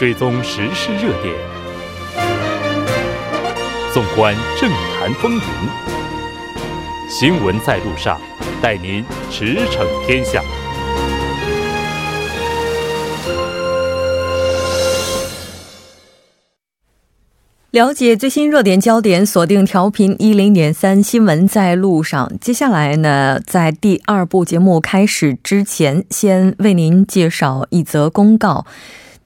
追踪时事热点，纵观政坛风云，新闻在路上，带您驰骋天下。了解最新热点焦点，锁定调频一零点三新闻在路上。接下来呢，在第二部节目开始之前，先为您介绍一则公告。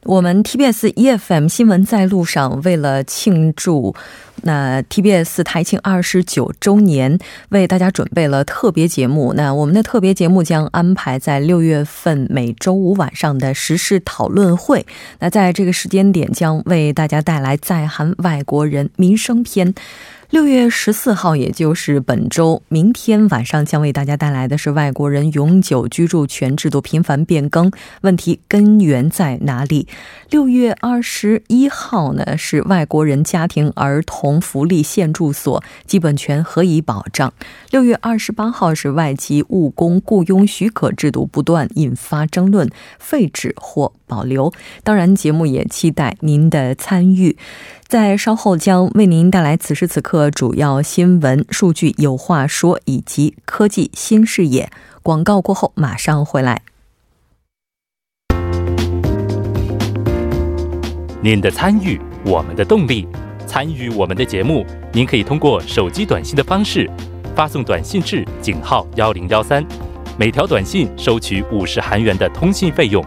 我们 TBS EFM 新闻在路上，为了庆祝那 TBS 台庆二十九周年，为大家准备了特别节目。那我们的特别节目将安排在六月份每周五晚上的时事讨论会。那在这个时间点，将为大家带来在韩外国人民生篇。六月十四号，也就是本周，明天晚上将为大家带来的是外国人永久居住权制度频繁变更问题根源在哪里？六月二十一号呢是外国人家庭儿童福利现住所基本权何以保障？六月二十八号是外籍务工雇佣许可制度不断引发争论，废止或保留？当然，节目也期待您的参与。在稍后将为您带来此时此刻主要新闻、数据有话说以及科技新视野。广告过后马上回来。您的参与，我们的动力。参与我们的节目，您可以通过手机短信的方式发送短信至井号幺零幺三，每条短信收取五十韩元的通信费用。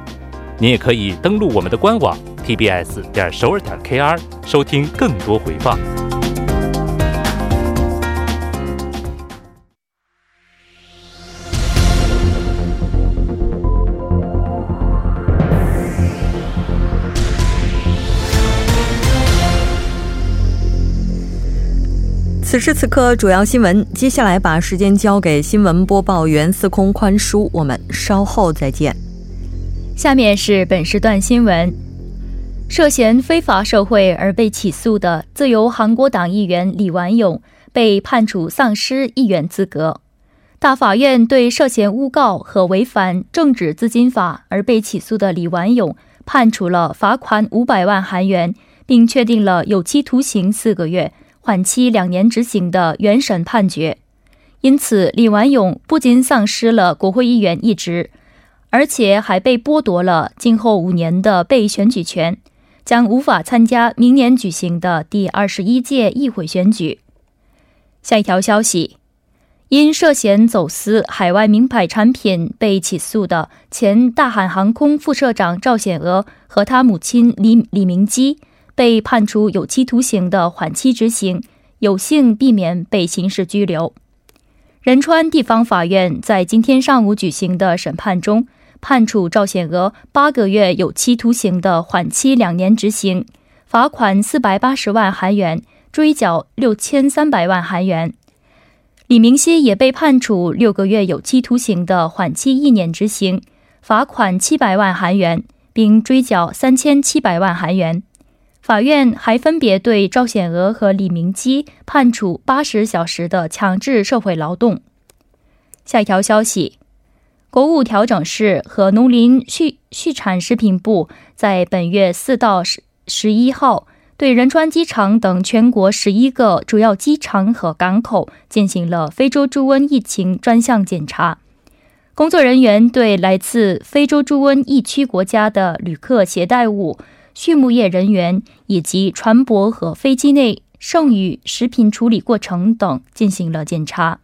您也可以登录我们的官网。Tbs 点首尔点 kr 收听更多回放。此时此刻，主要新闻。接下来把时间交给新闻播报员司空宽叔，我们稍后再见。下面是本时段新闻。涉嫌非法受贿而被起诉的自由韩国党议员李完勇被判处丧失议员资格。大法院对涉嫌诬告和违反政治资金法而被起诉的李完勇判处了罚款五百万韩元，并确定了有期徒刑四个月、缓期两年执行的原审判决。因此，李完勇不仅丧失了国会议员一职，而且还被剥夺了今后五年的被选举权。将无法参加明年举行的第二十一届议会选举。下一条消息：因涉嫌走私海外名牌产品被起诉的前大韩航空副社长赵显娥和他母亲李李明基被判处有期徒刑的缓期执行，有幸避免被刑事拘留。仁川地方法院在今天上午举行的审判中。判处赵显娥八个月有期徒刑的缓期两年执行，罚款四百八十万韩元，追缴六千三百万韩元。李明熙也被判处六个月有期徒刑的缓期一年执行，罚款七百万韩元，并追缴三千七百万韩元。法院还分别对赵显娥和李明基判处八十小时的强制社会劳动。下一条消息。国务调整室和农林畜畜产食品部在本月四到十十一号对仁川机场等全国十一个主要机场和港口进行了非洲猪瘟疫情专项检查。工作人员对来自非洲猪瘟疫区国家的旅客携带物、畜牧业人员以及船舶和飞机内剩余食品处理过程等进行了检查。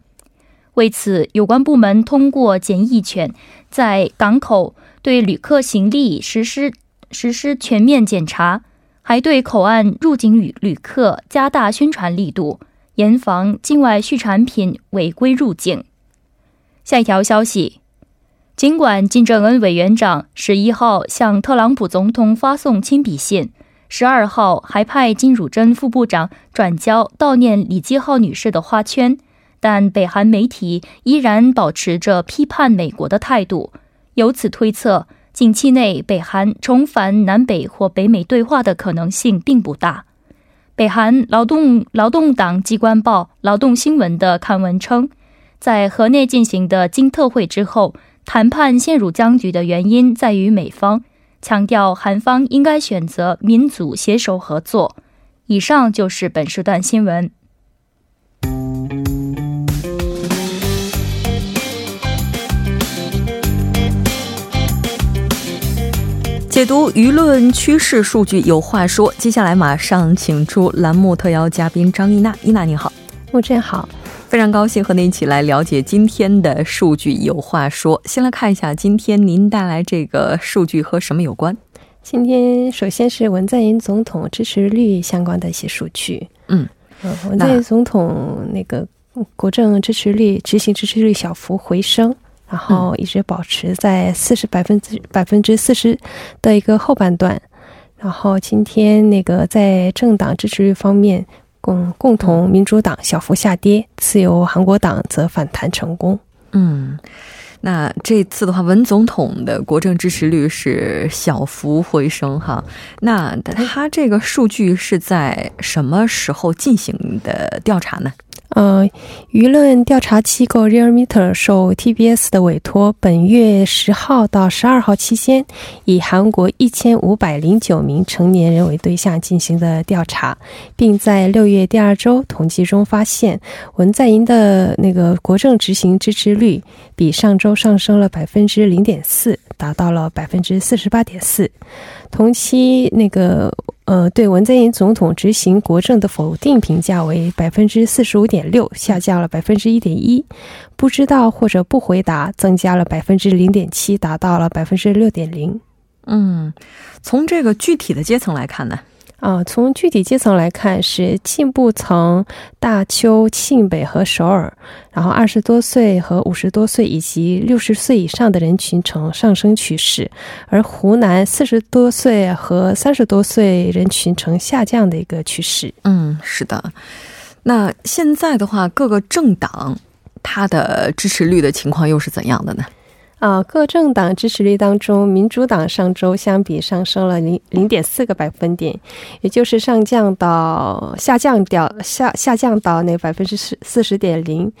为此，有关部门通过检疫犬在港口对旅客行李实施实施全面检查，还对口岸入境旅旅客加大宣传力度，严防境外畜产品违规入境。下一条消息：尽管金正恩委员长十一号向特朗普总统发送亲笔信，十二号还派金汝珍副部长转交悼念李基浩女士的花圈。但北韩媒体依然保持着批判美国的态度，由此推测，近期内北韩重返南北或北美对话的可能性并不大。北韩劳动劳动党机关报《劳动新闻》的刊文称，在河内进行的金特会之后，谈判陷入僵局的原因在于美方强调韩方应该选择民族携手合作。以上就是本时段新闻。解读舆论趋势数据，有话说。接下来马上请出栏目特邀嘉宾张一娜，一娜你好，木真好，非常高兴和您一起来了解今天的数据。有话说，先来看一下今天您带来这个数据和什么有关？今天首先是文在寅总统支持率相关的一些数据。嗯，文在寅总统那个国政支持率、执行支持率小幅回升。然后一直保持在四十百分之百分之四十的一个后半段，然后今天那个在政党支持率方面，共共同民主党小幅下跌，自由韩国党则反弹成功。嗯，那这次的话，文总统的国政支持率是小幅回升哈。那他这个数据是在什么时候进行的调查呢？呃，舆论调查机构 Realmeter 受 TBS 的委托，本月十号到十二号期间，以韩国一千五百零九名成年人为对象进行的调查，并在六月第二周统计中发现，文在寅的那个国政执行支持率比上周上升了百分之零点四，达到了百分之四十八点四。同期那个。呃，对文在寅总统执行国政的否定评价为百分之四十五点六，下降了百分之一点一。不知道或者不回答增加了百分之零点七，达到了百分之六点零。嗯，从这个具体的阶层来看呢？啊，从具体阶层来看，是进步层大邱、庆北和首尔，然后二十多岁和五十多岁以及六十岁以上的人群呈上升趋势，而湖南四十多岁和三十多岁人群呈下降的一个趋势。嗯，是的。那现在的话，各个政党它的支持率的情况又是怎样的呢？啊，各政党支持率当中，民主党上周相比上升了零零点四个百分点，也就是上降到下降掉下下降到那百分之四四十点零。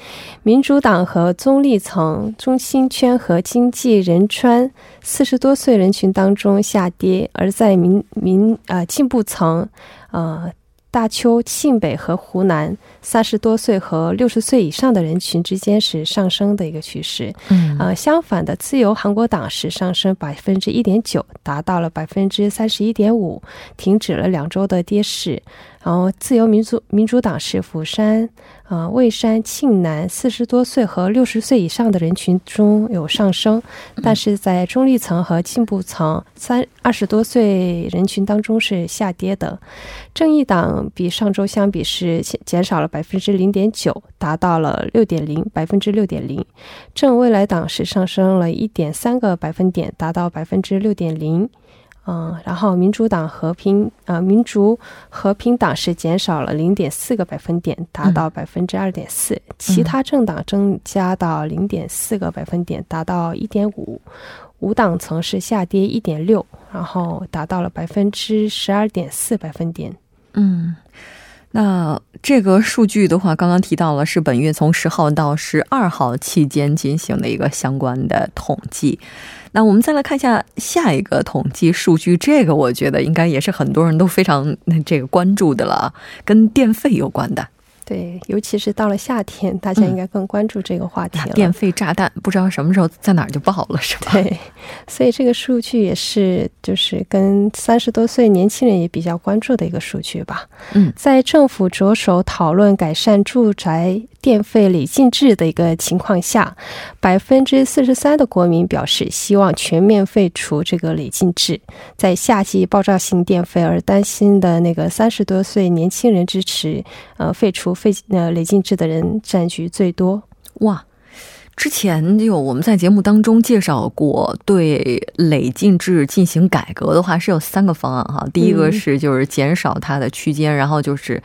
民主党和中立层、中心圈和经济仁川四十多岁人群当中下跌，而在民民呃进步层，呃。大邱、庆北和湖南三十多岁和六十岁以上的人群之间是上升的一个趋势。嗯，呃，相反的，自由韩国党是上升百分之一点九，达到了百分之三十一点五，停止了两周的跌势。然后，自由民主民主党是釜山、啊蔚山、庆南四十多岁和六十岁以上的人群中有上升，但是在中立层和进步层三二十多岁人群当中是下跌的。正义党比上周相比是减少了百分之零点九，达到了六点零百分之六点零。正未来党是上升了一点三个百分点，达到百分之六点零。嗯，然后民主党和平啊，民主和平党是减少了零点四个百分点，达到百分之二点四。其他政党增加到零点四个百分点，达到一点五。无党层是下跌一点六，然后达到了百分之十二点四百分点。嗯，那这个数据的话，刚刚提到了是本月从十号到十二号期间进行的一个相关的统计。那我们再来看一下下一个统计数据，这个我觉得应该也是很多人都非常这个关注的了，跟电费有关的。对，尤其是到了夏天，大家应该更关注这个话题了。电费炸弹不知道什么时候在哪儿就爆了，是吧？对，所以这个数据也是，就是跟三十多岁年轻人也比较关注的一个数据吧。嗯，在政府着手讨论改善住宅电费累进制的一个情况下，百分之四十三的国民表示希望全面废除这个累进制。在夏季爆炸性电费而担心的那个三十多岁年轻人支持，呃，废除。废呃累进制的人占据最多哇！之前就我们在节目当中介绍过，对累进制进行改革的话是有三个方案哈。第一个是就是减少它的区间，然后就是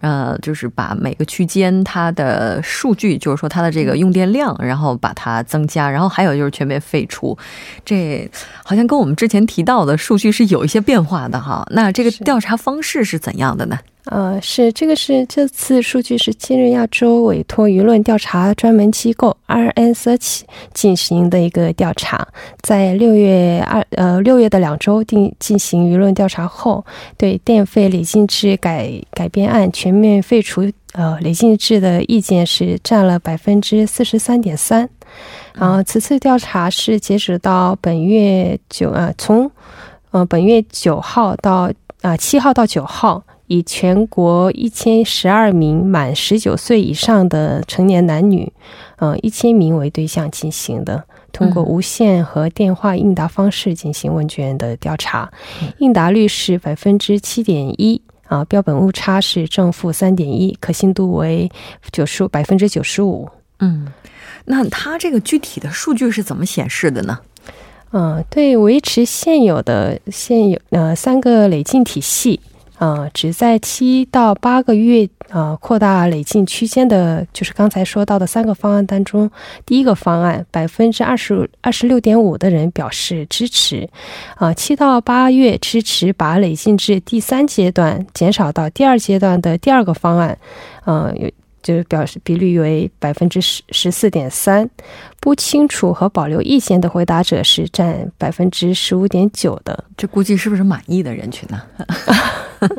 呃就是把每个区间它的数据，就是说它的这个用电量，然后把它增加，然后还有就是全面废除。这好像跟我们之前提到的数据是有一些变化的哈。那这个调查方式是怎样的呢？呃，是这个是这次数据是今日亚洲委托舆论调查专门机构 RNSH 进行的一个调查，在六月二呃六月的两周定进行舆论调查后，对电费累进制改改编案全面废除呃累进制的意见是占了百分之四十三点三。啊，此次调查是截止到本月九啊，从呃本月九号到啊七号到九号。以全国一千十二名满十九岁以上的成年男女，嗯，一千名为对象进行的，通过无线和电话应答方式进行问卷的调查，应答率是百分之七点一，啊，标本误差是正负三点一，可信度为九十百分之九十五。嗯，那它这个具体的数据是怎么显示的呢？嗯，对，维持现有的现有呃三个累进体系。呃，只在七到八个月，呃，扩大累进区间的，就是刚才说到的三个方案当中，第一个方案百分之二十二十六点五的人表示支持，啊，七到八月支持把累进至第三阶段减少到第二阶段的第二个方案，嗯，就是表示比率为百分之十十四点三，不清楚和保留意见的回答者是占百分之十五点九的，这估计是不是满意的人群呢？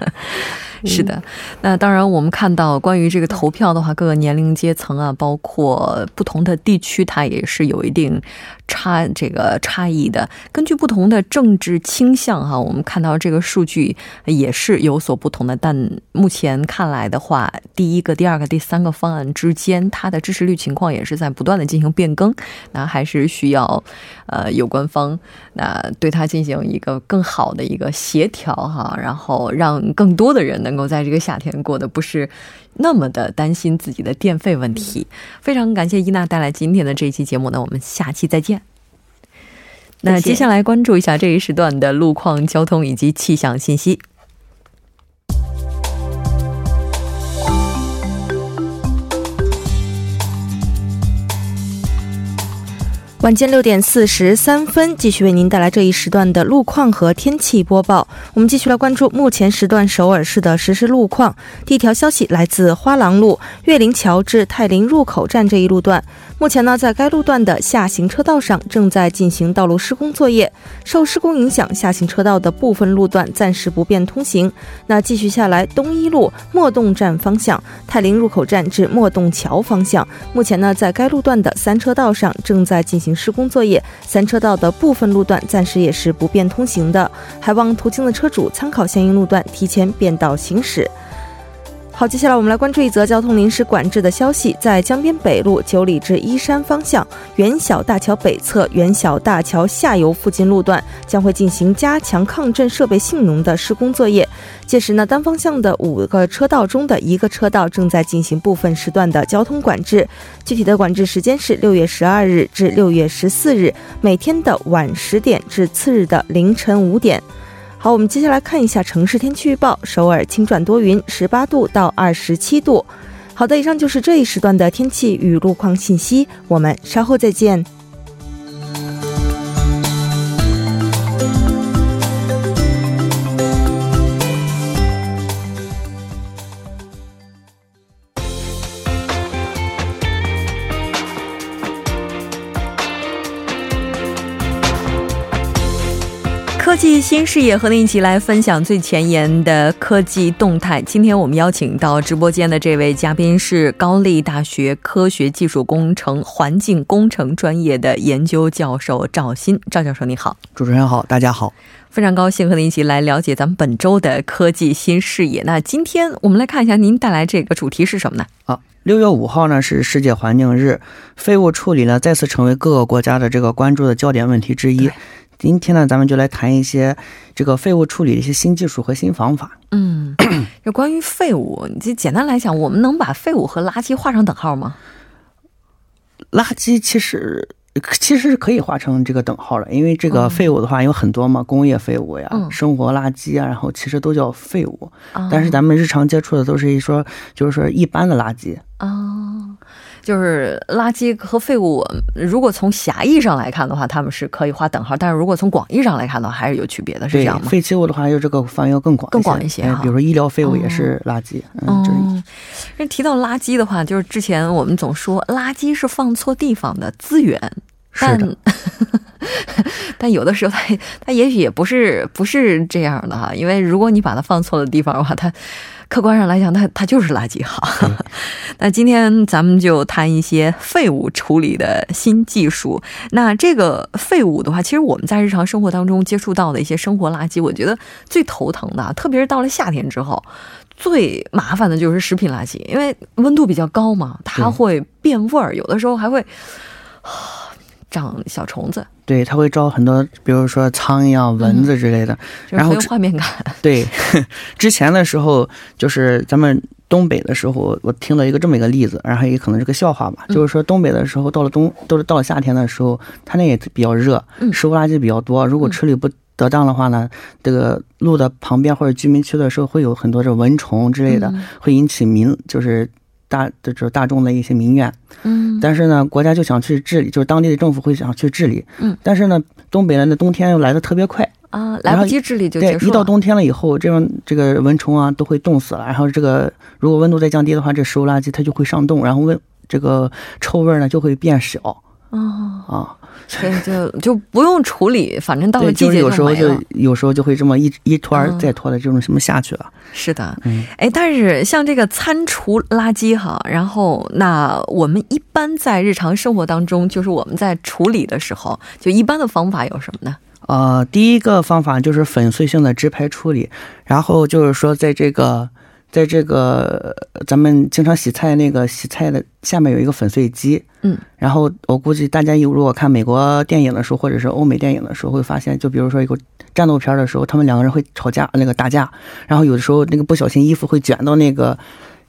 是的，那当然，我们看到关于这个投票的话，各个年龄阶层啊，包括不同的地区，它也是有一定差这个差异的。根据不同的政治倾向哈，我们看到这个数据也是有所不同的。但目前看来的话，第一个、第二个、第三个方案之间，它的支持率情况也是在不断的进行变更。那还是需要呃有关方那对它进行一个更好的一个协调哈，然后让更多的人能够在这个夏天过得不是那么的担心自己的电费问题。非常感谢伊娜带来今天的这一期节目呢，我们下期再见。那接下来关注一下这一时段的路况、交通以及气象信息。晚间六点四十三分，继续为您带来这一时段的路况和天气播报。我们继续来关注目前时段首尔市的实时路况。第一条消息来自花廊路岳林桥至泰林入口站这一路段。目前呢，在该路段的下行车道上正在进行道路施工作业，受施工影响，下行车道的部分路段暂时不便通行。那继续下来，东一路莫洞站方向泰林入口站至莫洞桥方向，目前呢，在该路段的三车道上正在进行施工作业，三车道的部分路段暂时也是不便通行的，还望途经的车主参考相应路段，提前变道行驶。好，接下来我们来关注一则交通临时管制的消息，在江边北路九里至依山方向元小大桥北侧元小大桥下游附近路段将会进行加强抗震设备性能的施工作业。届时呢，单方向的五个车道中的一个车道正在进行部分时段的交通管制，具体的管制时间是六月十二日至六月十四日，每天的晚十点至次日的凌晨五点。好，我们接下来看一下城市天气预报。首尔晴转多云，十八度到二十七度。好的，以上就是这一时段的天气与路况信息。我们稍后再见。技新视野和您一起来分享最前沿的科技动态。今天我们邀请到直播间的这位嘉宾是高丽大学科学技术工程环境工程专业的研究教授赵鑫。赵教授，你好！主持人好，大家好！非常高兴和您一起来了解咱们本周的科技新视野。那今天我们来看一下您带来这个主题是什么呢？啊，六月五号呢是世界环境日，废物处理呢再次成为各个国家的这个关注的焦点问题之一。今天呢，咱们就来谈一些这个废物处理的一些新技术和新方法。嗯，就关于废物，就简单来讲，我们能把废物和垃圾画上等号吗？垃圾其实其实是可以画成这个等号的，因为这个废物的话有很多嘛，工业废物呀、生活垃圾啊，然后其实都叫废物。但是咱们日常接触的都是一说，就是说一般的垃圾。哦。就是垃圾和废物，如果从狭义上来看的话，他们是可以划等号；但是如果从广义上来看的话，还是有区别的，是这样吗？废弃物的话，就这个范围要更广更广一些比如说医疗废物也是垃圾，嗯，这哦，那提到垃圾的话，就是之前我们总说垃圾是放错地方的资源，但是的，但有的时候它它也许也不是不是这样的哈，因为如果你把它放错了地方的话，它客观上来讲，它它就是垃圾哈。那今天咱们就谈一些废物处理的新技术。那这个废物的话，其实我们在日常生活当中接触到的一些生活垃圾，我觉得最头疼的啊，特别是到了夏天之后。最麻烦的就是食品垃圾，因为温度比较高嘛，它会变味儿，有的时候还会 长小虫子，对，它会招很多，比如说苍蝇啊、蚊子之类的。然后这画面感。对，之前的时候就是咱们东北的时候，我听到一个这么一个例子，然后也可能是个笑话吧，嗯就是说东北的时候，到了冬，都是到了夏天的时候，它那也比较热，嗯食物垃圾比较多，如果处理不得当的话呢，这个路的旁边或者居民区的时候，会有很多这蚊虫之类的，嗯会引起民就是。大就是大众的一些民怨，嗯，但是呢，国家就想去治理，就是当地的政府会想去治理，嗯，但是呢，东北人的冬天又来的特别快，啊，来不及治理就对结，束了。一到冬天了以后，这样这个蚊虫啊都会冻死了。然后这个如果温度再降低的话，这食物垃圾它就会上冻，然后温这个臭味呢就会变小哦，啊。所以就就不用处理，反正到了季节有时候就。有时候就会这么一一拖儿嗯再拖的这种什么下去了。是的，嗯，哎，但是像这个餐厨垃圾哈，然后那我们一般在日常生活当中，就是我们在处理的时候，就一般的方法有什么呢？呃，第一个方法就是粉碎性的直排处理，然后就是说在这个。在这个呃咱们经常洗菜那个洗菜的下面有一个粉碎机，嗯，然后我估计大家有如果看美国电影的时候，或者是欧美电影的时候，会发现，就比如说一个战斗片的时候，他们两个人会吵架，那个打架，然后有的时候那个不小心衣服会卷到那个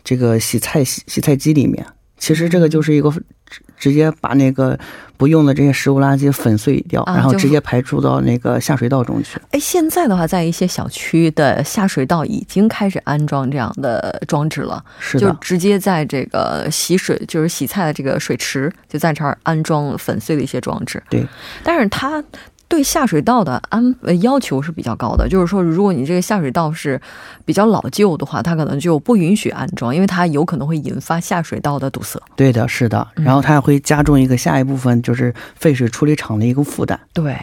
这个洗菜洗洗菜机里面。其实这个就是一个直直接把那个不用的这些食物垃圾粉碎掉，啊然后直接排出到那个下水道中去。哎，现在的话，在一些小区的下水道已经开始安装这样的装置了，就是的，直接在这个洗水，就是洗菜的这个水池，就在这儿安装粉碎的一些装置。对，但是它对下水道的安呃要求是比较高的，就是说，如果你这个下水道是比较老旧的话，它可能就不允许安装，因为它有可能会引发下水道的堵塞。对的，是的。嗯然后它还会加重一个下一部分就是废水处理厂的一个负担。对，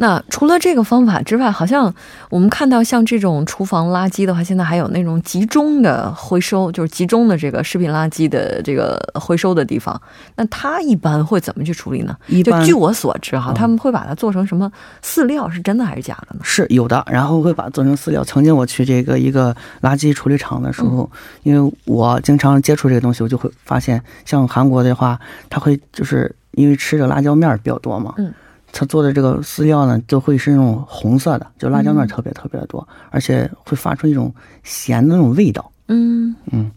那除了这个方法之外，好像我们看到像这种厨房垃圾的话，现在还有那种集中的回收，就是集中的这个食品垃圾的这个回收的地方。那它一般会怎么去处理呢？一般就据我所知哈，嗯他们会把它做成什么饲料？是真的还是假的呢？是有的，然后会把它做成饲料。曾经我去这个一个垃圾处理厂的时候，嗯因为我经常接触这个东西，我就会发现，像韩国的话，它会就是因为吃的辣椒面儿比较多嘛，嗯，它做的这个饲料呢，都会是那种红色的，就辣椒面特别特别的多，而且会发出一种咸的那种味道。嗯嗯，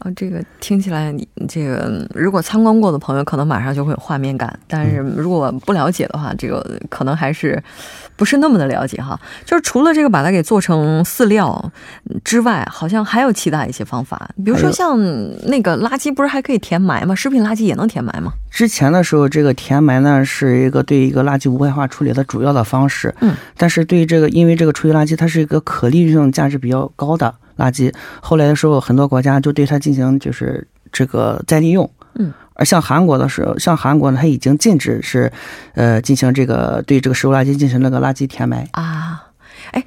啊，这个听起来，你这个如果参观过的朋友，可能马上就会有画面感；但是如果不了解的话，这个可能还是不是那么的了解哈。就是除了这个把它给做成饲料之外，好像还有其他一些方法，比如说像那个垃圾，不是还可以填埋吗？食品垃圾也能填埋吗？之前的时候，这个填埋呢是一个对一个垃圾无害化处理的主要的方式。嗯，但是对于这个，因为这个厨余垃圾它是一个可利用价值比较高的垃圾，后来的时候很多国家就对它进行就是这个再利用。嗯，而像韩国的时候，像韩国呢，它已经禁止是，呃，进行这个对这个食物垃圾进行那个垃圾填埋。啊，哎，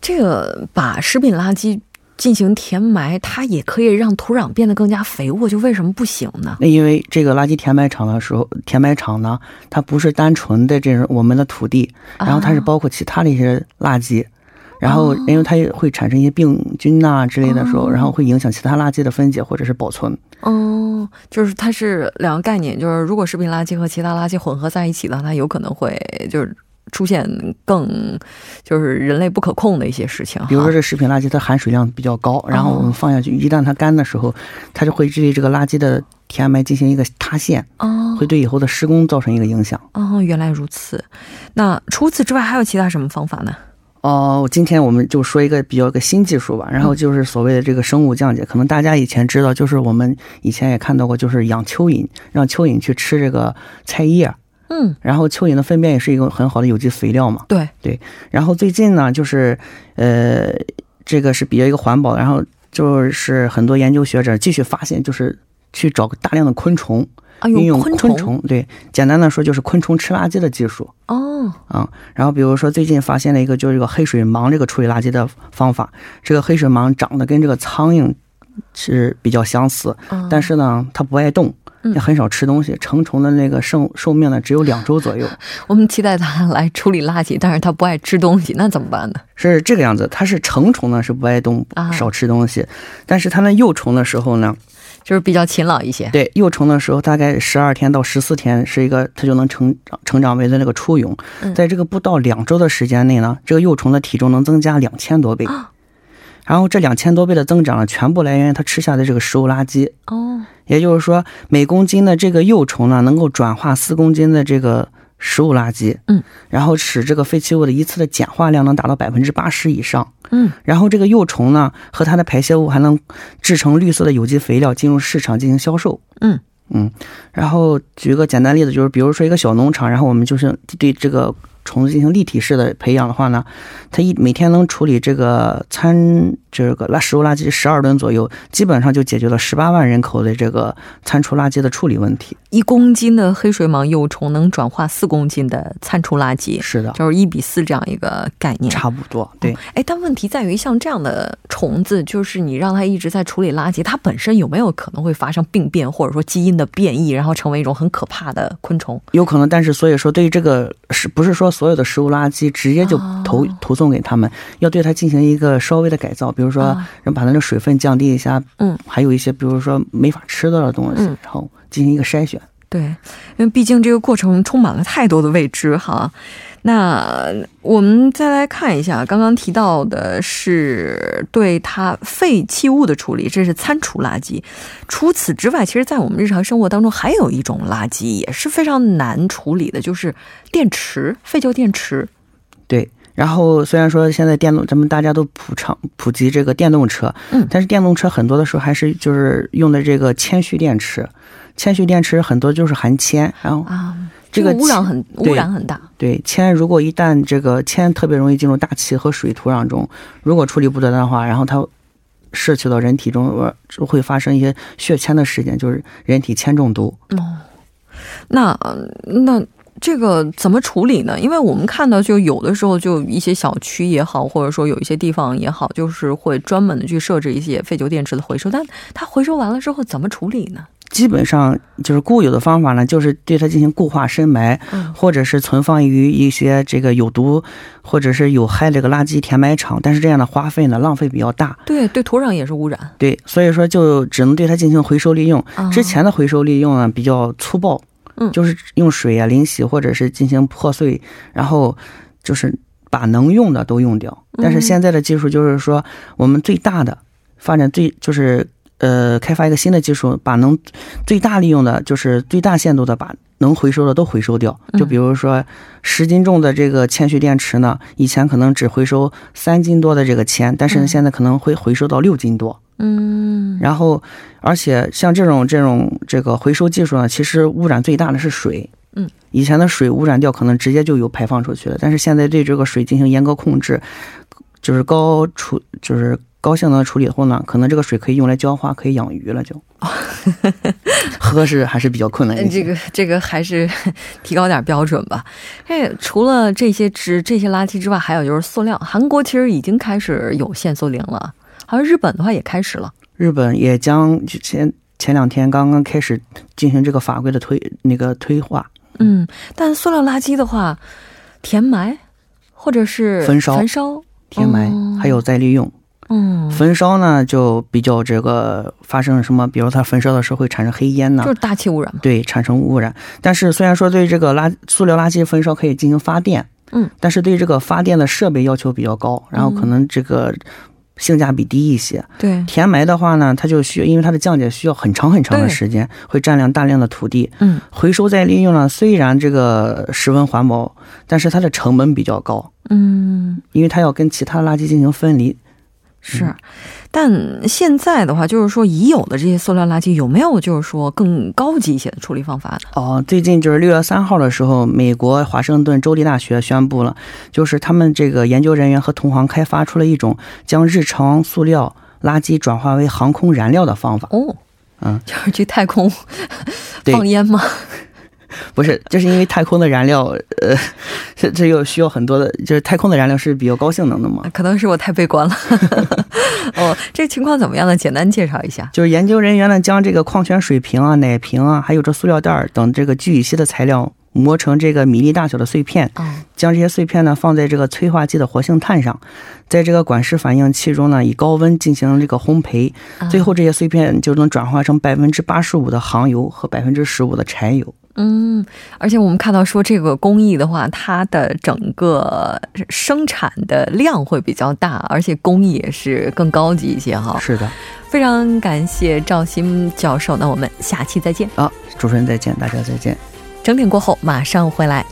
这个把食品垃圾进行填埋，它也可以让土壤变得更加肥沃，就为什么不行呢？那因为这个垃圾填埋场的时候，填埋场呢，它不是单纯的这种我们的土地，然后它是啊包括其他的一些垃圾，然后因为它也会产生一些病菌呐、之类的时候，哦然后会影响其他垃圾的分解或者是保存。哦，就是它是两个概念，就是如果食品垃圾和其他垃圾混合在一起的话，它有可能会就是出现更就是人类不可控的一些事情。比如说这食品垃圾它含水量比较高，然后我们放下去，一旦它干的时候，它就会对这个垃圾的填埋进行一个塌陷，哦会对以后的施工造成一个影响。哦，原来如此。那除此之外还有其他什么方法呢？哦，今天我们就说一个比较一个新技术吧，然后就是所谓的这个生物降解，可能大家以前知道，就是我们以前也看到过，就是养蚯蚓，让蚯蚓去吃这个菜叶，嗯，然后蚯蚓的粪便也是一个很好的有机肥料嘛。对。对，然后最近呢，就是呃，这个是比较一个环保，然后就是很多研究学者继续发现，就是去找大量的昆虫，啊，运用昆昆虫，对，简单的说就是昆虫吃垃圾的技术。哦，啊、然后比如说最近发现了一个，就是这个黑水虻这个处理垃圾的方法。这个黑水虻长得跟这个苍蝇是比较相似，嗯但是呢，它不爱动，嗯也很少吃东西，成虫的那个寿寿命呢只有两周左右。我们期待它来处理垃圾，但是它不爱吃东西，那怎么办呢？是这个样子，它是成虫呢是不爱动啊，少吃东西，但是它那幼虫的时候呢，就是比较勤劳一些。对幼虫的时候大概十二天到十四天是一个，它就能成长成长为的那个初蛹，嗯在这个不到两周的时间内呢，这个幼虫的体重能增加两千多倍。啊然后这两千多倍的增长呢，全部来源于它吃下的这个食物垃圾。哦，也就是说，每公斤的这个幼虫呢，能够转化四公斤的这个食物垃圾。嗯，然后使这个废弃物的一次的简化量能达到百分之八十以上。嗯，然后这个幼虫呢和它的排泄物还能制成绿色的有机肥料，进入市场进行销售。嗯嗯，然后举个简单例子，就是比如说一个小农场，然后我们就是对这个虫子进行立体式的培养的话呢，它一每天能处理这个餐这个垃食物垃圾十二吨左右，基本上就解决了十八万人口的这个餐厨垃圾的处理问题。一公斤的黑水蟒幼虫能转化四公斤的餐厨垃圾，是的，就是一比四这样一个概念。差不多。对，哎，但问题在于，像这样的虫子，就是你让它一直在处理垃圾，它本身有没有可能会发生病变，或者说基因的变异，然后成为一种很可怕的昆虫？有可能，但是所以说，对于这个是不是说所有的食物垃圾直接就投、哦投送给他们，要对它进行一个稍微的改造，比如说啊让把它的水分降低一下，嗯，还有一些比如说没法吃到的东西，嗯然后进行一个筛选。对，因为毕竟这个过程充满了太多的未知哈。那我们再来看一下，刚刚提到的是对它废弃物的处理，这是餐厨垃圾。除此之外，其实，在我们日常生活当中，还有一种垃圾也是非常难处理的，就是电池、废旧电池。对，然后虽然说现在电动，咱们大家都普常普及这个电动车，嗯但是电动车很多的时候还是就是用的这个铅蓄电池，铅蓄电池很多就是含铅，然后啊，这个污染很污染很大。对铅，如果一旦这个铅特别容易进入大气和水土壤中，如果处理不得当的话，然后它摄取到人体中，呃就会发生一些血铅的事件，就是人体铅中毒。哦，那那这个怎么处理呢？因为我们看到，就有的时候就一些小区也好，或者说有一些地方也好，就是会专门的去设置一些废旧电池的回收，但它回收完了之后怎么处理呢？基本上就是固有的方法呢，就是对它进行固化深埋，嗯或者是存放于一些这个有毒或者是有害这个垃圾填埋场。但是这样的花费呢，浪费比较大，对对，土壤也是污染。对，所以说就只能对它进行回收利用。啊之前的回收利用呢比较粗暴，嗯就是用水啊淋洗或者是进行破碎，然后就是把能用的都用掉。但是嗯现在的技术就是说，我们最大的发展最就是呃开发一个新的技术，把能最大利用的就是最大限度的把能回收的都回收掉。就比如说十斤重的这个铅蓄电池呢，以前可能只回收三斤多的这个铅，但是呢嗯现在可能会回收到六斤多。嗯，然后，而且像这种这种这个回收技术呢，其实污染最大的是水。嗯，以前的水污染掉可能直接就有排放出去了，但是现在对这个水进行严格控制，就是高处就是高性能处理后呢，可能这个水可以用来浇花，可以养鱼了就。喝是还是比较困难一些。呃这个这个还是 提高点标准吧。哎，除了这些之这些垃圾之外，还有就是塑料。韩国其实已经开始有限塑令了，好像日本的话也开始了。日本也将前前两天刚刚开始进行这个法规的推那个推化。嗯，但塑料垃圾的话，填埋或者是焚烧焚烧，填埋哦还有再利用，嗯，焚烧呢就比较这个发生什么，比如它焚烧的时候会产生黑烟呢、就是大气污染嘛。对，产生污染。但是虽然说对这个垃塑料垃圾焚烧可以进行发电，嗯，但是对这个发电的设备要求比较高，然后可能这个性价比低一些。对，填埋的话呢，它就需要，因为它的降解需要很长很长的时间，会占量大量的土地。嗯，回收再利用呢，虽然这个十分环保，但是它的成本比较高。嗯，因为它要跟其他垃圾进行分离。是，但现在的话，就是说已有的这些塑料垃圾有没有就是说更高级一些的处理方法呢？哦，最近就是六月三号的时候，美国华盛顿州立大学宣布了，就是他们这个研究人员和同行开发出了一种将日常塑料垃圾转化为航空燃料的方法。哦，嗯，就是去太空 放烟吗？不是，就是因为太空的燃料，呃，这这又需要很多的，就是太空的燃料是比较高性能的嘛。可能是我太悲观了。哦，这情况怎么样呢？简单介绍一下。就是研究人员呢，将这个矿泉水瓶啊、奶瓶啊，还有这塑料袋等这个聚乙烯的材料磨成这个米粒大小的碎片，哦，将这些碎片呢放在这个催化剂的活性炭上，在这个管式反应器中呢以高温进行这个烘焙，啊最后这些碎片就能转化成百分之八十五的航油和百分之十五的柴油。嗯，而且我们看到说这个工艺的话，它的整个生产的量会比较大，而且工艺也是更高级一些哈。是的，非常感谢赵鑫教授，那我们下期再见。啊，主持人再见，大家再见。整点过后马上回来。